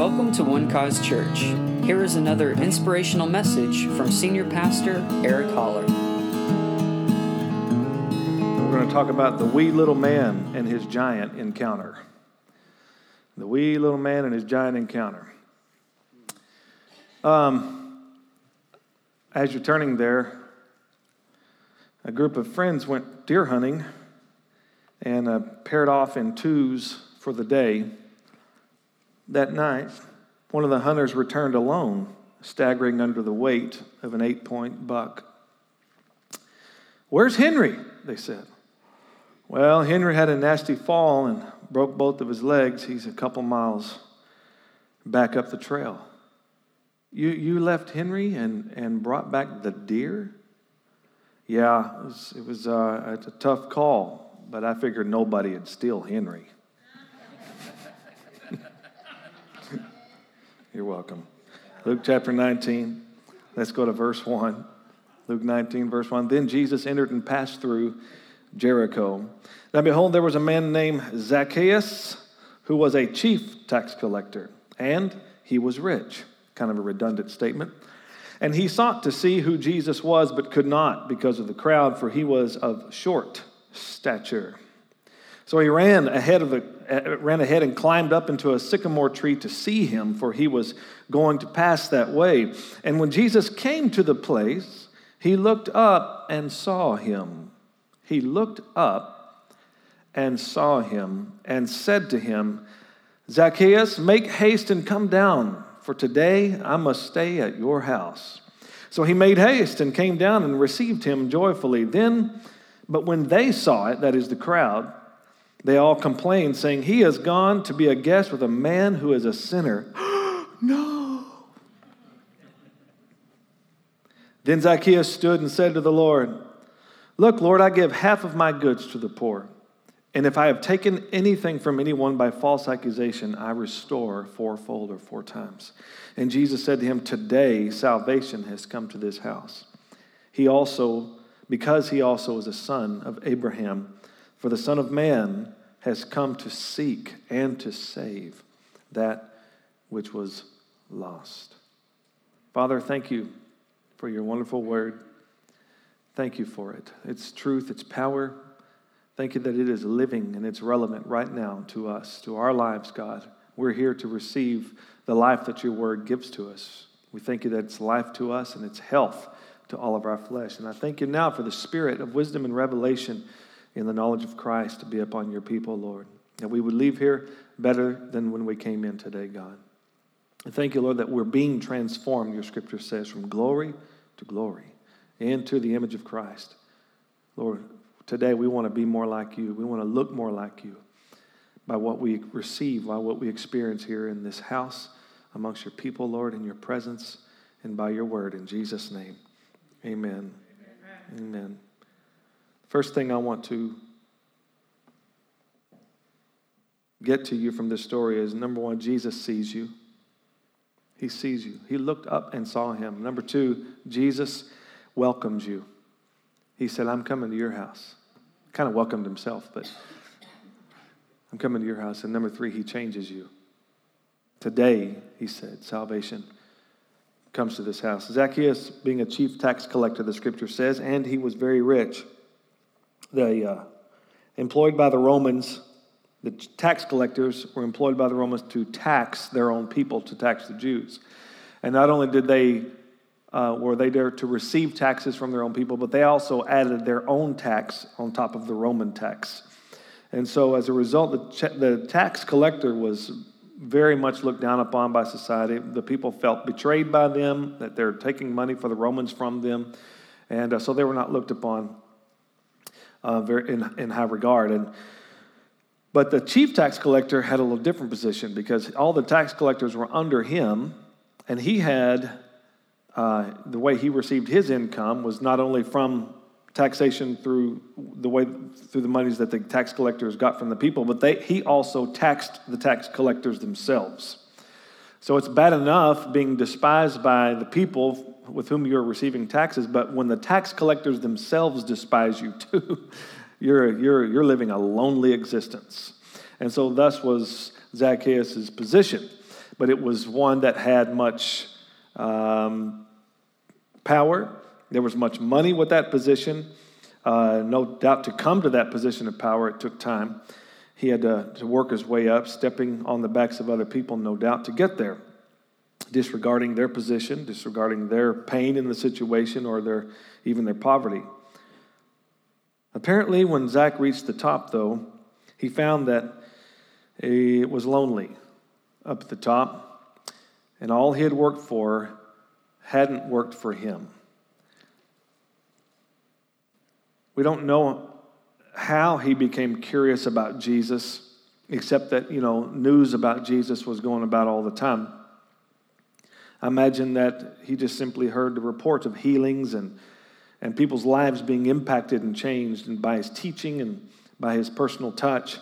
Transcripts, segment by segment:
Welcome to One Cause Church. Here is another inspirational message from Senior Pastor Eric Holler. We're going to talk about the wee little man and his giant encounter. The wee little man and his giant encounter. Um, as you're turning there, a group of friends went deer hunting and uh, paired off in twos for the day. That night, one of the hunters returned alone, staggering under the weight of an eight point buck. Where's Henry? They said. Well, Henry had a nasty fall and broke both of his legs. He's a couple miles back up the trail. You, you left Henry and, and brought back the deer? Yeah, it was, it was uh, a tough call, but I figured nobody would steal Henry. You're welcome. Luke chapter 19. Let's go to verse 1. Luke 19, verse 1. Then Jesus entered and passed through Jericho. Now behold, there was a man named Zacchaeus who was a chief tax collector, and he was rich. Kind of a redundant statement. And he sought to see who Jesus was, but could not because of the crowd, for he was of short stature. So he ran ahead of the Uh, ran ahead and climbed up into a sycamore tree to see him, for he was going to pass that way. And when Jesus came to the place, he looked up and saw him. He looked up and saw him and said to him, Zacchaeus, make haste and come down, for today I must stay at your house. So he made haste and came down and received him joyfully. Then, but when they saw it, that is the crowd, they all complained, saying, He has gone to be a guest with a man who is a sinner. no. Then Zacchaeus stood and said to the Lord, Look, Lord, I give half of my goods to the poor. And if I have taken anything from anyone by false accusation, I restore fourfold or four times. And Jesus said to him, Today salvation has come to this house. He also, because he also is a son of Abraham, for the Son of Man has come to seek and to save that which was lost. Father, thank you for your wonderful word. Thank you for it. Its truth, its power. Thank you that it is living and it's relevant right now to us, to our lives, God. We're here to receive the life that your word gives to us. We thank you that it's life to us and it's health to all of our flesh. And I thank you now for the spirit of wisdom and revelation in the knowledge of Christ to be upon your people, Lord. That we would leave here better than when we came in today, God. And thank you, Lord, that we're being transformed, your scripture says, from glory to glory into the image of Christ. Lord, today we want to be more like you. We want to look more like you by what we receive, by what we experience here in this house, amongst your people, Lord, in your presence, and by your word. In Jesus' name, amen. Amen. amen. First thing I want to get to you from this story is number one, Jesus sees you. He sees you. He looked up and saw him. Number two, Jesus welcomes you. He said, I'm coming to your house. Kind of welcomed himself, but I'm coming to your house. And number three, he changes you. Today, he said, salvation comes to this house. Zacchaeus, being a chief tax collector, the scripture says, and he was very rich the uh, employed by the Romans, the tax collectors were employed by the Romans to tax their own people, to tax the Jews. And not only did they uh, were they there to receive taxes from their own people, but they also added their own tax on top of the Roman tax. And so, as a result, the, the tax collector was very much looked down upon by society. The people felt betrayed by them, that they're taking money for the Romans from them. And uh, so they were not looked upon uh, in, in high regard. And, but the chief tax collector had a little different position because all the tax collectors were under him, and he had uh, the way he received his income was not only from taxation through the way through the monies that the tax collectors got from the people, but they, he also taxed the tax collectors themselves. So it's bad enough being despised by the people with whom you're receiving taxes, but when the tax collectors themselves despise you too, you're, you're, you're living a lonely existence. And so, thus was Zacchaeus' position. but it was one that had much um, power. There was much money with that position. Uh, no doubt to come to that position of power, it took time. He had to, to work his way up, stepping on the backs of other people, no doubt, to get there, disregarding their position, disregarding their pain in the situation or their, even their poverty. Apparently, when Zach reached the top, though, he found that it was lonely up at the top, and all he had worked for hadn't worked for him. We don't know how he became curious about Jesus, except that, you know, news about Jesus was going about all the time. I imagine that he just simply heard the reports of healings and, and people's lives being impacted and changed and by his teaching and by his personal touch.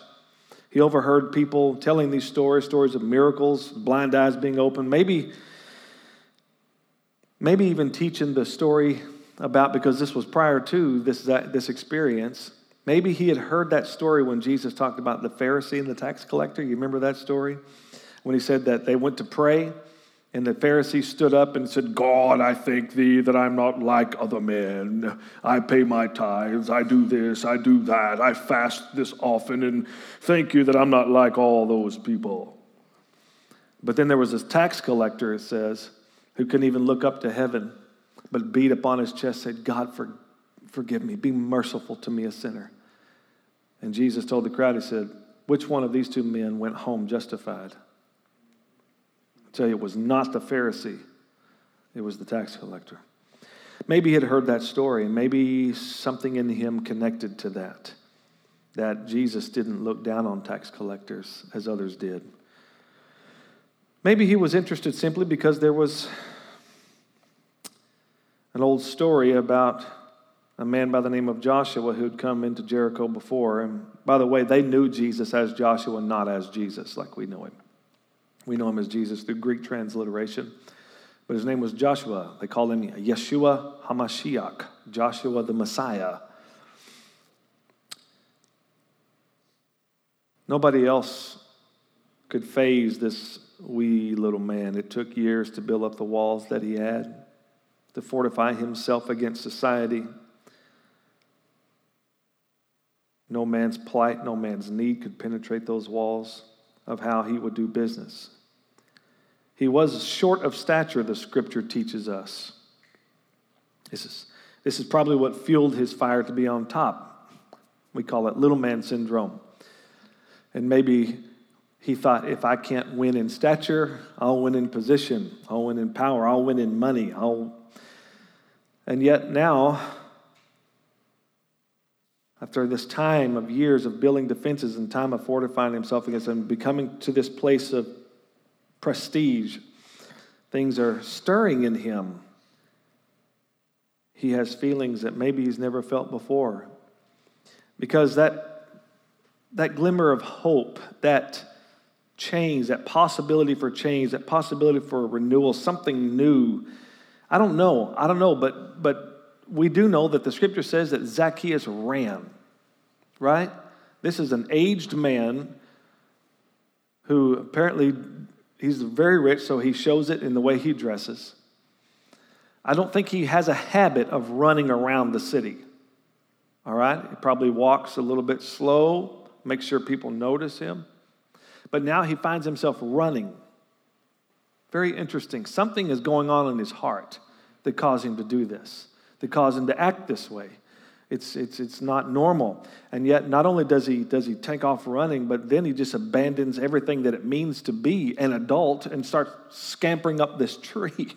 He overheard people telling these stories, stories of miracles, blind eyes being opened, maybe, maybe even teaching the story about because this was prior to this, this experience. Maybe he had heard that story when Jesus talked about the Pharisee and the tax collector. You remember that story? When he said that they went to pray and the Pharisee stood up and said, God, I thank thee that I'm not like other men. I pay my tithes. I do this. I do that. I fast this often. And thank you that I'm not like all those people. But then there was this tax collector, it says, who couldn't even look up to heaven but beat upon his chest, said, God, for, forgive me. Be merciful to me, a sinner. And Jesus told the crowd, He said, Which one of these two men went home justified? Tell you, it was not the Pharisee, it was the tax collector. Maybe he had heard that story, and maybe something in him connected to that. That Jesus didn't look down on tax collectors as others did. Maybe he was interested simply because there was an old story about a man by the name of Joshua who'd come into Jericho before. And by the way, they knew Jesus as Joshua, not as Jesus like we know him. We know him as Jesus through Greek transliteration. But his name was Joshua. They called him Yeshua HaMashiach, Joshua the Messiah. Nobody else could faze this wee little man. It took years to build up the walls that he had to fortify himself against society. No man's plight, no man's need could penetrate those walls of how he would do business. He was short of stature, the scripture teaches us. This is, this is probably what fueled his fire to be on top. We call it little man syndrome. And maybe he thought, if I can't win in stature, I'll win in position, I'll win in power, I'll win in money, I'll and yet now, after this time of years of building defenses and time of fortifying himself against them, becoming to this place of prestige, things are stirring in him. He has feelings that maybe he's never felt before. Because that, that glimmer of hope, that change, that possibility for change, that possibility for renewal, something new I don't know. I don't know, but but we do know that the scripture says that Zacchaeus ran. Right? This is an aged man who apparently he's very rich, so he shows it in the way he dresses. I don't think he has a habit of running around the city. All right? He probably walks a little bit slow, make sure people notice him. But now he finds himself running very interesting. Something is going on in his heart that caused him to do this, that cause him to act this way. It's, it's, it's not normal. And yet, not only does he, does he take off running, but then he just abandons everything that it means to be an adult and starts scampering up this tree.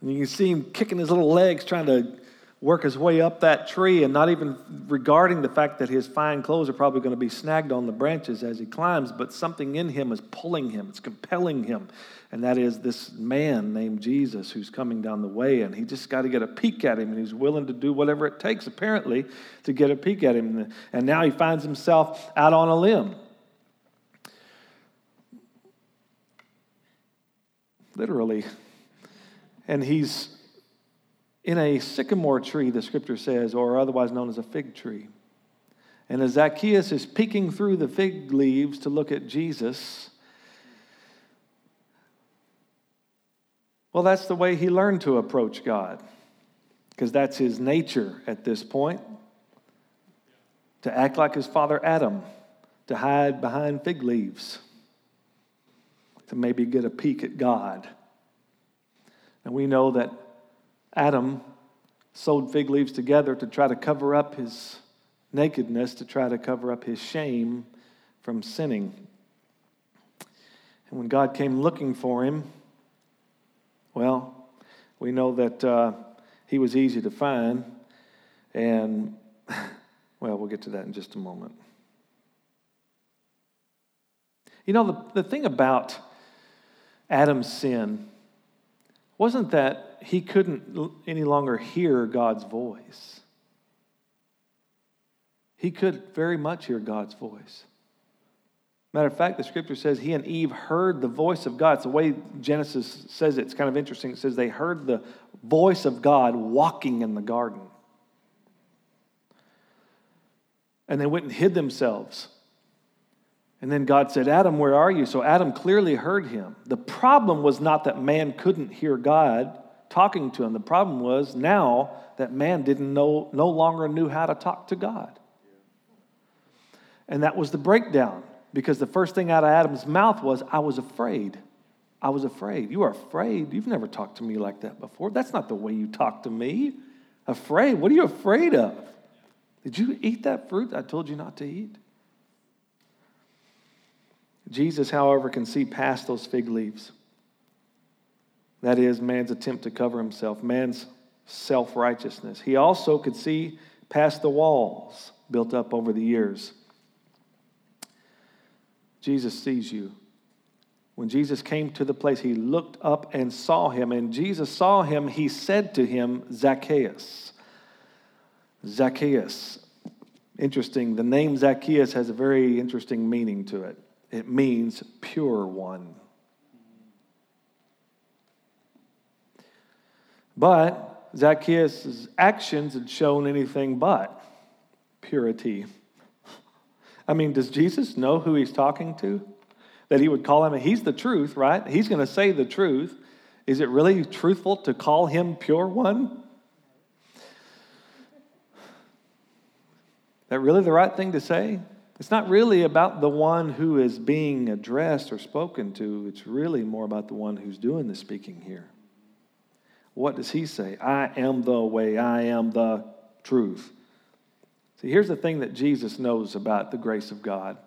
and you can see him kicking his little legs, trying to work his way up that tree and not even regarding the fact that his fine clothes are probably going to be snagged on the branches as he climbs, but something in him is pulling him, it's compelling him. And that is this man named Jesus who's coming down the way, and he just got to get a peek at him, and he's willing to do whatever it takes, apparently, to get a peek at him. And now he finds himself out on a limb. Literally. And he's in a sycamore tree, the scripture says, or otherwise known as a fig tree. And as Zacchaeus is peeking through the fig leaves to look at Jesus, well, that's the way he learned to approach God, because that's his nature at this point to act like his father Adam, to hide behind fig leaves, to maybe get a peek at God. And we know that Adam sewed fig leaves together to try to cover up his nakedness, to try to cover up his shame from sinning. And when God came looking for him, well, we know that uh, he was easy to find. And, well, we'll get to that in just a moment. You know, the, the thing about Adam's sin wasn't that he couldn't any longer hear God's voice. He could very much hear God's voice. Matter of fact, the scripture says he and Eve heard the voice of God. It's the way Genesis says it. It's kind of interesting. It says they heard the voice of God walking in the garden. And they went and hid themselves. And then God said, Adam, where are you? So Adam clearly heard him. The problem was not that man couldn't hear God talking to him. The problem was now that man didn't know, no longer knew how to talk to God. And that was the breakdown because the first thing out of Adam's mouth was, I was afraid. I was afraid. You are afraid. You've never talked to me like that before. That's not the way you talk to me. Afraid? What are you afraid of? Did you eat that fruit I told you not to eat? Jesus, however, can see past those fig leaves. That is, man's attempt to cover himself, man's self righteousness. He also could see past the walls built up over the years. Jesus sees you. When Jesus came to the place, he looked up and saw him. And Jesus saw him, he said to him, Zacchaeus. Zacchaeus. Interesting. The name Zacchaeus has a very interesting meaning to it. It means pure one. But Zacchaeus' actions had shown anything but purity. I mean, does Jesus know who he's talking to? That he would call him, he's the truth, right? He's going to say the truth. Is it really truthful to call him pure one? That really the right thing to say? It's not really about the one who is being addressed or spoken to. It's really more about the one who's doing the speaking here. What does he say? I am the way, I am the truth. See, here's the thing that Jesus knows about the grace of God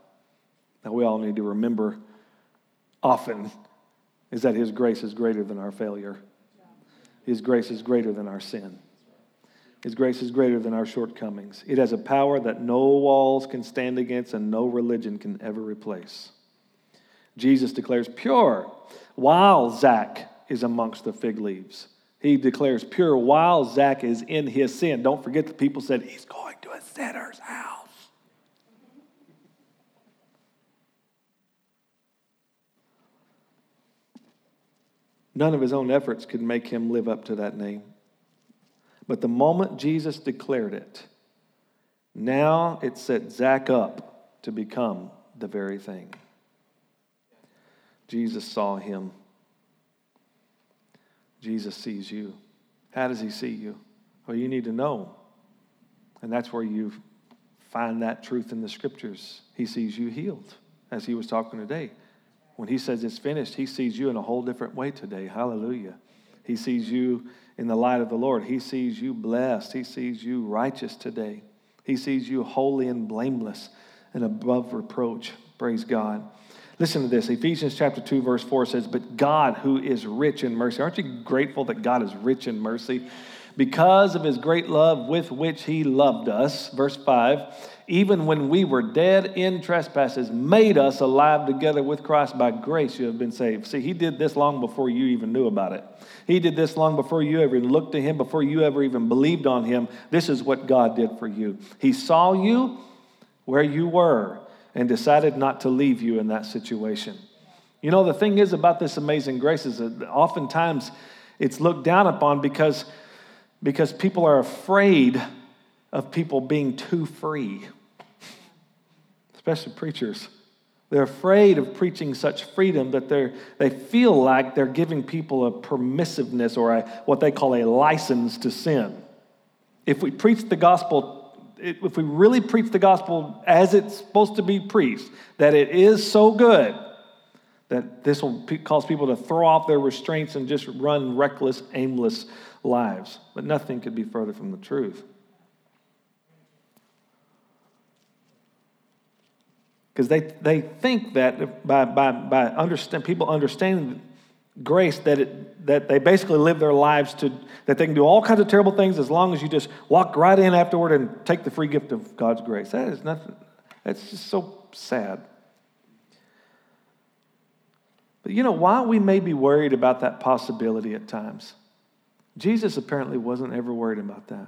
that we all need to remember often is that His grace is greater than our failure. His grace is greater than our sin. His grace is greater than our shortcomings. It has a power that no walls can stand against and no religion can ever replace. Jesus declares pure while Zach is amongst the fig leaves. He declares pure while Zach is in his sin. Don't forget the people said he's going to a sinner's house. None of his own efforts could make him live up to that name. But the moment Jesus declared it, now it set Zach up to become the very thing. Jesus saw him Jesus sees you. How does he see you? Well, you need to know. And that's where you find that truth in the scriptures. He sees you healed, as he was talking today. When he says it's finished, he sees you in a whole different way today. Hallelujah. He sees you in the light of the Lord. He sees you blessed. He sees you righteous today. He sees you holy and blameless and above reproach. Praise God. Listen to this. Ephesians chapter 2, verse 4 says, But God, who is rich in mercy. Aren't you grateful that God is rich in mercy? Because of his great love with which he loved us. Verse 5 Even when we were dead in trespasses, made us alive together with Christ. By grace you have been saved. See, he did this long before you even knew about it. He did this long before you ever looked to him, before you ever even believed on him. This is what God did for you. He saw you where you were and decided not to leave you in that situation. You know, the thing is about this amazing grace is that oftentimes it's looked down upon because, because people are afraid of people being too free, especially preachers. They're afraid of preaching such freedom that they they feel like they're giving people a permissiveness or a, what they call a license to sin. If we preach the gospel, if we really preach the gospel as it's supposed to be preached, that it is so good that this will cause people to throw off their restraints and just run reckless, aimless lives. But nothing could be further from the truth. Because they, they think that by, by, by understand, people understanding grace, that, it, that they basically live their lives to, that they can do all kinds of terrible things as long as you just walk right in afterward and take the free gift of God's grace. That is nothing, that's just so sad. But you know, why we may be worried about that possibility at times, Jesus apparently wasn't ever worried about that.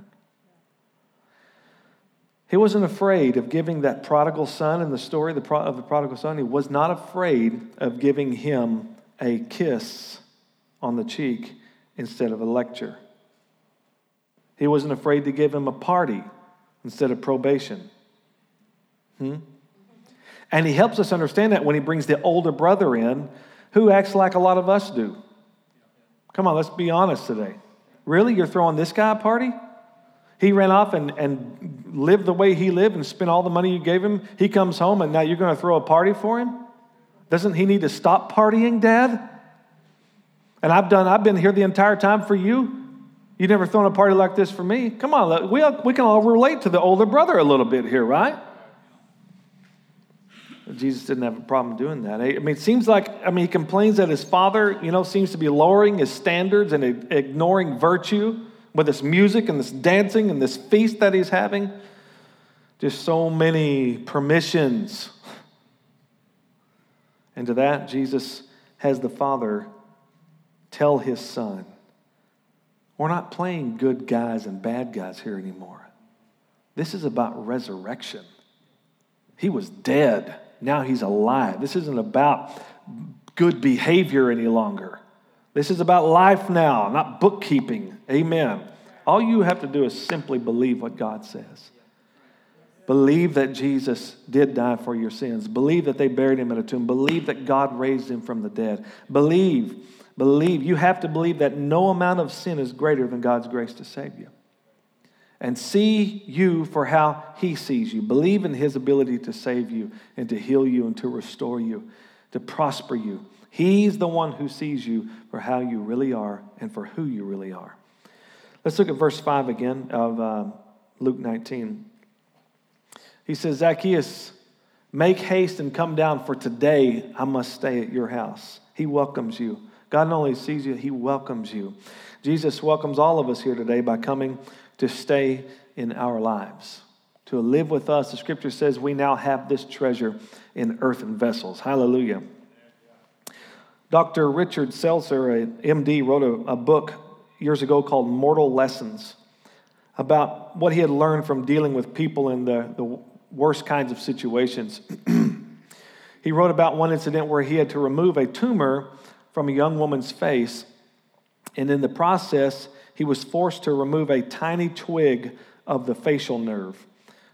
He wasn't afraid of giving that prodigal son in the story of the prodigal son. He was not afraid of giving him a kiss on the cheek instead of a lecture. He wasn't afraid to give him a party instead of probation. Hmm? And he helps us understand that when he brings the older brother in who acts like a lot of us do. Come on, let's be honest today. Really? You're throwing this guy a party? He ran off and, and lived the way he lived and spent all the money you gave him. He comes home and now you're going to throw a party for him? Doesn't he need to stop partying, Dad? And I've done, I've been here the entire time for you. You never thrown a party like this for me. Come on, we, all, we can all relate to the older brother a little bit here, right? Jesus didn't have a problem doing that. I mean, it seems like, I mean, he complains that his father, you know, seems to be lowering his standards and ignoring virtue with this music and this dancing and this feast that he's having. Just so many permissions. And to that, Jesus has the Father tell his Son, We're not playing good guys and bad guys here anymore. This is about resurrection. He was dead. Now he's alive. This isn't about good behavior any longer. This is about life now, not bookkeeping. Amen. All you have to do is simply believe what God says. Believe that Jesus did die for your sins. Believe that they buried him in a tomb. Believe that God raised him from the dead. Believe, believe. You have to believe that no amount of sin is greater than God's grace to save you and see you for how He sees you. Believe in His ability to save you and to heal you and to restore you, to prosper you. He's the one who sees you for how you really are and for who you really are. Let's look at verse 5 again of uh, Luke 19. He says, Zacchaeus, make haste and come down, for today I must stay at your house. He welcomes you. God not only sees you, He welcomes you. Jesus welcomes all of us here today by coming to stay in our lives, to live with us. The scripture says we now have this treasure in earthen vessels. Hallelujah. Dr. Richard Selzer, a MD, wrote a, a book years ago called Mortal Lessons about what he had learned from dealing with people in the, the worst kinds of situations. he wrote about one incident where he had to remove a tumor from a young woman's face, and in the process, he was forced to remove a tiny twig of the facial nerve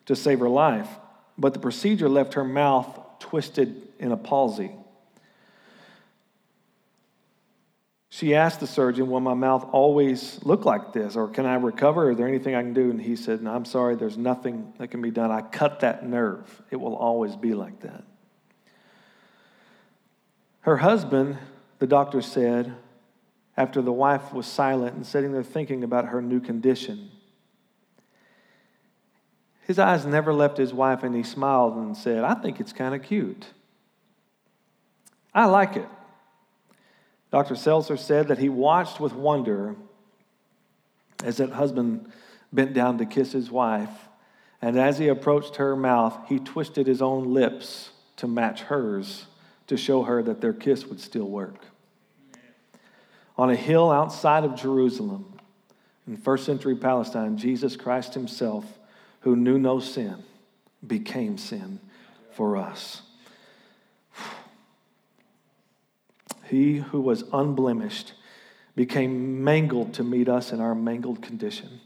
to save her life. But the procedure left her mouth twisted in a palsy. She asked the surgeon, Will my mouth always look like this? Or can I recover? Is there anything I can do? And he said, no, I'm sorry, there's nothing that can be done. I cut that nerve. It will always be like that. Her husband, the doctor said, after the wife was silent and sitting there thinking about her new condition. His eyes never left his wife, and he smiled and said, I think it's kind of cute. I like it. Dr. Selzer said that he watched with wonder as that husband bent down to kiss his wife, and as he approached her mouth, he twisted his own lips to match hers to show her that their kiss would still work on a hill outside of Jerusalem in first century Palestine, Jesus Christ Himself, who knew no sin, became sin for us. He who was unblemished became mangled to meet us in our mangled condition.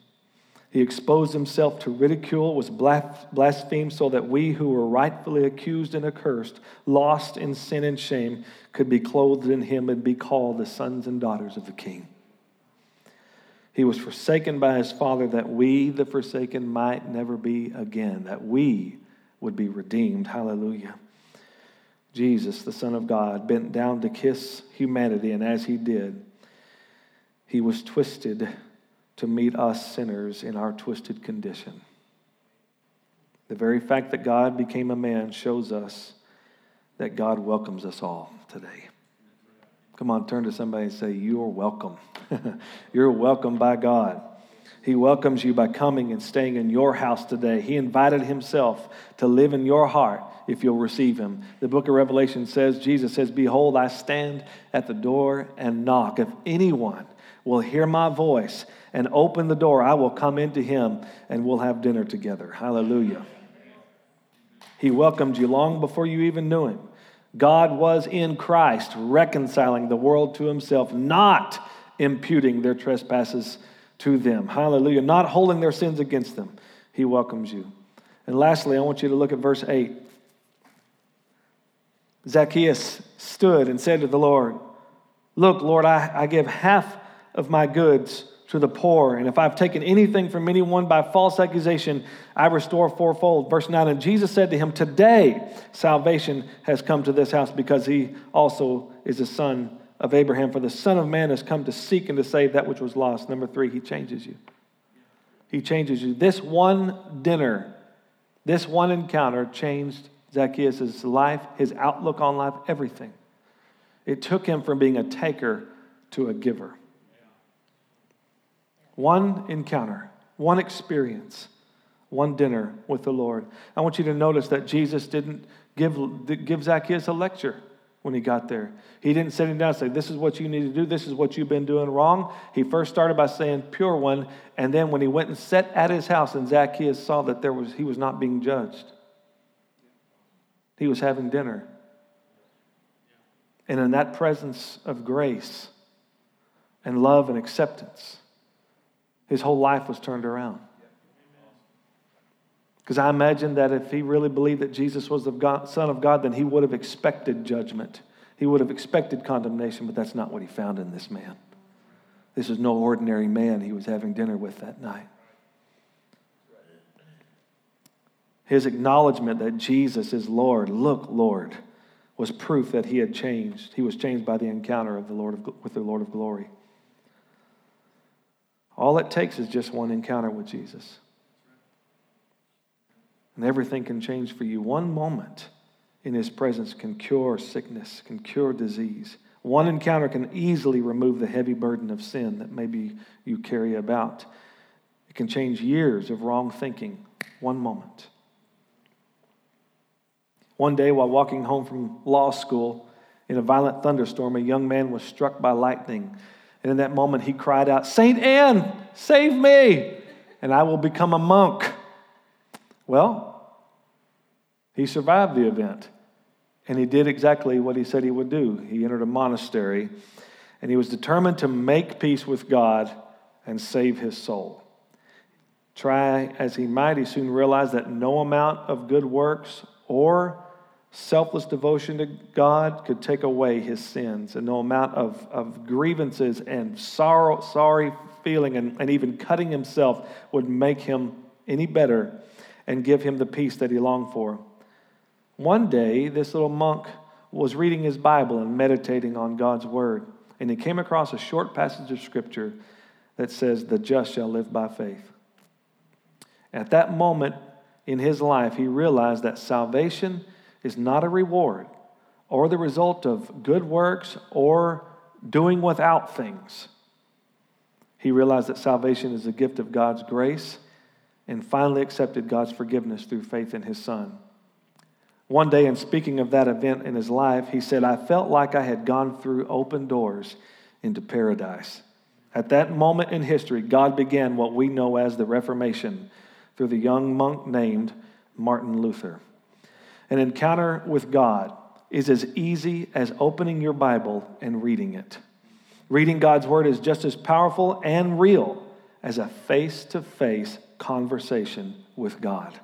He exposed himself to ridicule, was blasphemed, so that we who were rightfully accused and accursed, lost in sin and shame, could be clothed in him and be called the sons and daughters of the King. He was forsaken by his Father that we, the forsaken, might never be again, that we would be redeemed. Hallelujah. Jesus, the Son of God, bent down to kiss humanity, and as he did, he was twisted to meet us sinners in our twisted condition. The very fact that God became a man shows us that God welcomes us all today. Come on, turn to somebody and say, You are welcome. You're welcome by God. He welcomes you by coming and staying in your house today. He invited himself to live in your heart if you'll receive him. The book of Revelation says, Jesus says, Behold, I stand at the door and knock. If anyone will hear my voice and open the door, I will come into him and we'll have dinner together. Hallelujah. He welcomed you long before you even knew him. God was in Christ, reconciling the world to himself, not imputing their trespasses to them. Hallelujah. Not holding their sins against them. He welcomes you. And lastly, I want you to look at verse 8. Zacchaeus stood and said to the Lord, Look, Lord, I, I give half of my goods to the poor. And if I've taken anything from anyone by false accusation, I restore fourfold. Verse 9 And Jesus said to him, Today salvation has come to this house because he also is a son of Abraham. For the Son of Man has come to seek and to save that which was lost. Number three, he changes you. He changes you. This one dinner, this one encounter changed Zacchaeus' life, his outlook on life, everything. It took him from being a taker to a giver. One encounter, one experience, one dinner with the Lord. I want you to notice that Jesus didn't give, give Zacchaeus a lecture when he got there. He didn't sit him down and say, This is what you need to do, this is what you've been doing wrong. He first started by saying, Pure one. And then when he went and sat at his house, and Zacchaeus saw that there was, he was not being judged, he was having dinner. And in that presence of grace and love and acceptance, his whole life was turned around. Because I imagine that if he really believed that Jesus was the God, Son of God, then he would have expected judgment. He would have expected condemnation, but that's not what he found in this man. This is no ordinary man he was having dinner with that night. His acknowledgement that Jesus is Lord, look, Lord, was proof that he had changed. He was changed by the encounter of the Lord of, with the Lord of glory. All it takes is just one encounter with Jesus. And everything can change for you. One moment in his presence can cure sickness, can cure disease. One encounter can easily remove the heavy burden of sin that maybe you carry about. It can change years of wrong thinking. One moment. One day, while walking home from law school in a violent thunderstorm, a young man was struck by lightning and in that moment, he cried out, Saint Anne, save me, and I will become a monk. Well, he survived the event, and he did exactly what he said he would do. He entered a monastery, and he was determined to make peace with God and save his soul. Try as he might, he soon realized that no amount of good works or selfless devotion to God could take away his sins, and no amount of, of grievances and sorrow, sorry feeling and, and even cutting himself would make him any better and give him the peace that he longed for. One day, this little monk was reading his Bible and meditating on God's word, and he came across a short passage of scripture that says, The just shall live by faith. At that moment in his life, he realized that salvation is not a reward or the result of good works or doing without things. He realized that salvation is a gift of God's grace and finally accepted God's forgiveness through faith in his Son. One day, in speaking of that event in his life, he said, I felt like I had gone through open doors into paradise. At that moment in history, God began what we know as the Reformation through the young monk named Martin Luther. An encounter with God is as easy as opening your Bible and reading it. Reading God's Word is just as powerful and real as a face to face conversation with God.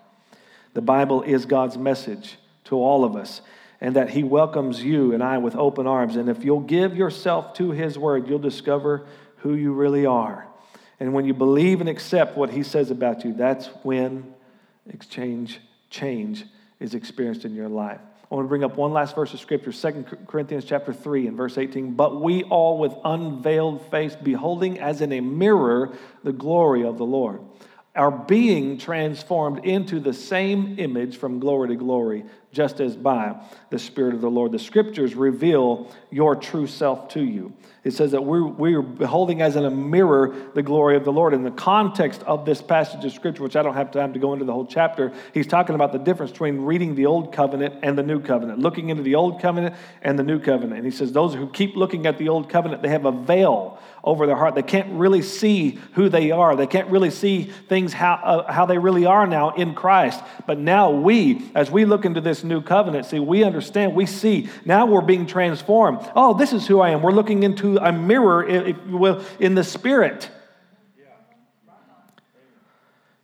The Bible is God's message to all of us, and that He welcomes you and I with open arms. And if you'll give yourself to His Word, you'll discover who you really are. And when you believe and accept what He says about you, that's when exchange, change is experienced in your life. I want to bring up one last verse of scripture, 2 Corinthians chapter 3 and verse 18. But we all with unveiled face, beholding as in a mirror the glory of the Lord, are being transformed into the same image from glory to glory, just as by the Spirit of the Lord. The scriptures reveal your true self to you. It says that we're, we're beholding as in a mirror the glory of the Lord. In the context of this passage of Scripture, which I don't have time to go into the whole chapter, he's talking about the difference between reading the Old Covenant and the New Covenant, looking into the Old Covenant and the New Covenant. And he says, Those who keep looking at the Old Covenant, they have a veil over their heart. They can't really see who they are, they can't really see things how, uh, how they really are now in Christ. But now we, as we look into this New Covenant, see, we understand, we see, now we're being transformed. Oh, this is who I am. We're looking into a mirror, if you will, in the spirit.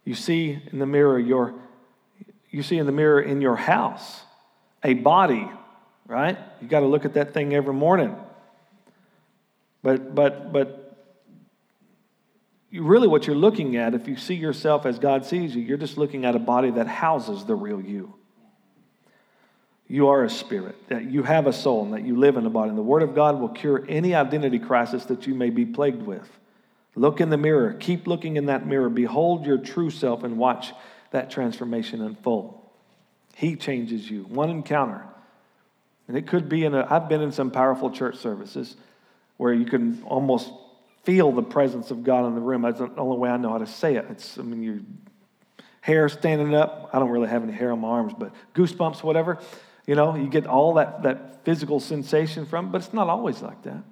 You see in the mirror your you see in the mirror in your house a body, right? You got to look at that thing every morning. But but but really what you're looking at if you see yourself as God sees you, you're just looking at a body that houses the real you you are a spirit, that you have a soul, and that you live in a body. And the Word of God will cure any identity crisis that you may be plagued with. Look in the mirror. Keep looking in that mirror. Behold your true self and watch that transformation unfold. He changes you. One encounter. And it could be in a, I've been in some powerful church services where you can almost feel the presence of God in the room. That's the only way I know how to say it. It's, I mean, your hair standing up. I don't really have any hair on my arms, but goosebumps, whatever. You know, you get all that, that physical sensation from, but it's not always like that.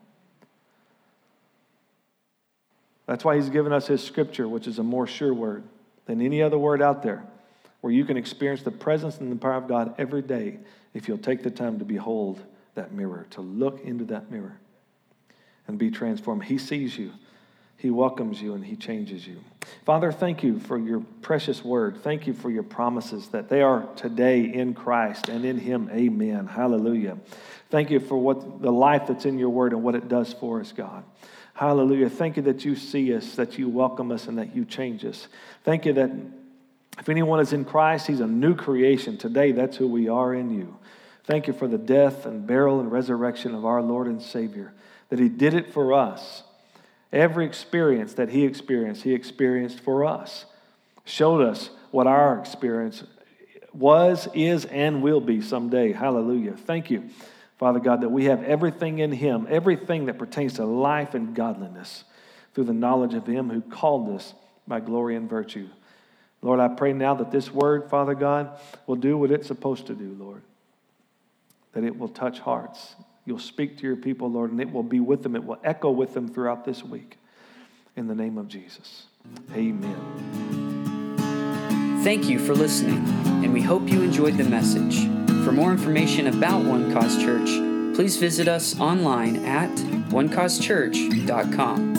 That's why he's given us his scripture, which is a more sure word than any other word out there, where you can experience the presence and the power of God every day if you'll take the time to behold that mirror, to look into that mirror and be transformed. He sees you. He welcomes you and He changes you. Father, thank you for your precious word. Thank you for your promises that they are today in Christ and in Him. Amen. Hallelujah. Thank you for what the life that's in your word and what it does for us, God. Hallelujah. Thank you that you see us, that you welcome us, and that you change us. Thank you that if anyone is in Christ, he's a new creation. Today, that's who we are in you. Thank you for the death and burial and resurrection of our Lord and Savior, that he did it for us Every experience that he experienced, he experienced for us. Showed us what our experience was, is, and will be someday. Hallelujah. Thank you, Father God, that we have everything in him, everything that pertains to life and godliness through the knowledge of him who called us by glory and virtue. Lord, I pray now that this word, Father God, will do what it's supposed to do, Lord. That it will touch hearts, You'll speak to your people, Lord, and it will be with them. It will echo with them throughout this week. In the name of Jesus. Amen. Thank you for listening, and we hope you enjoyed the message. For more information about One Cause Church, please visit us online at onecausechurch.com.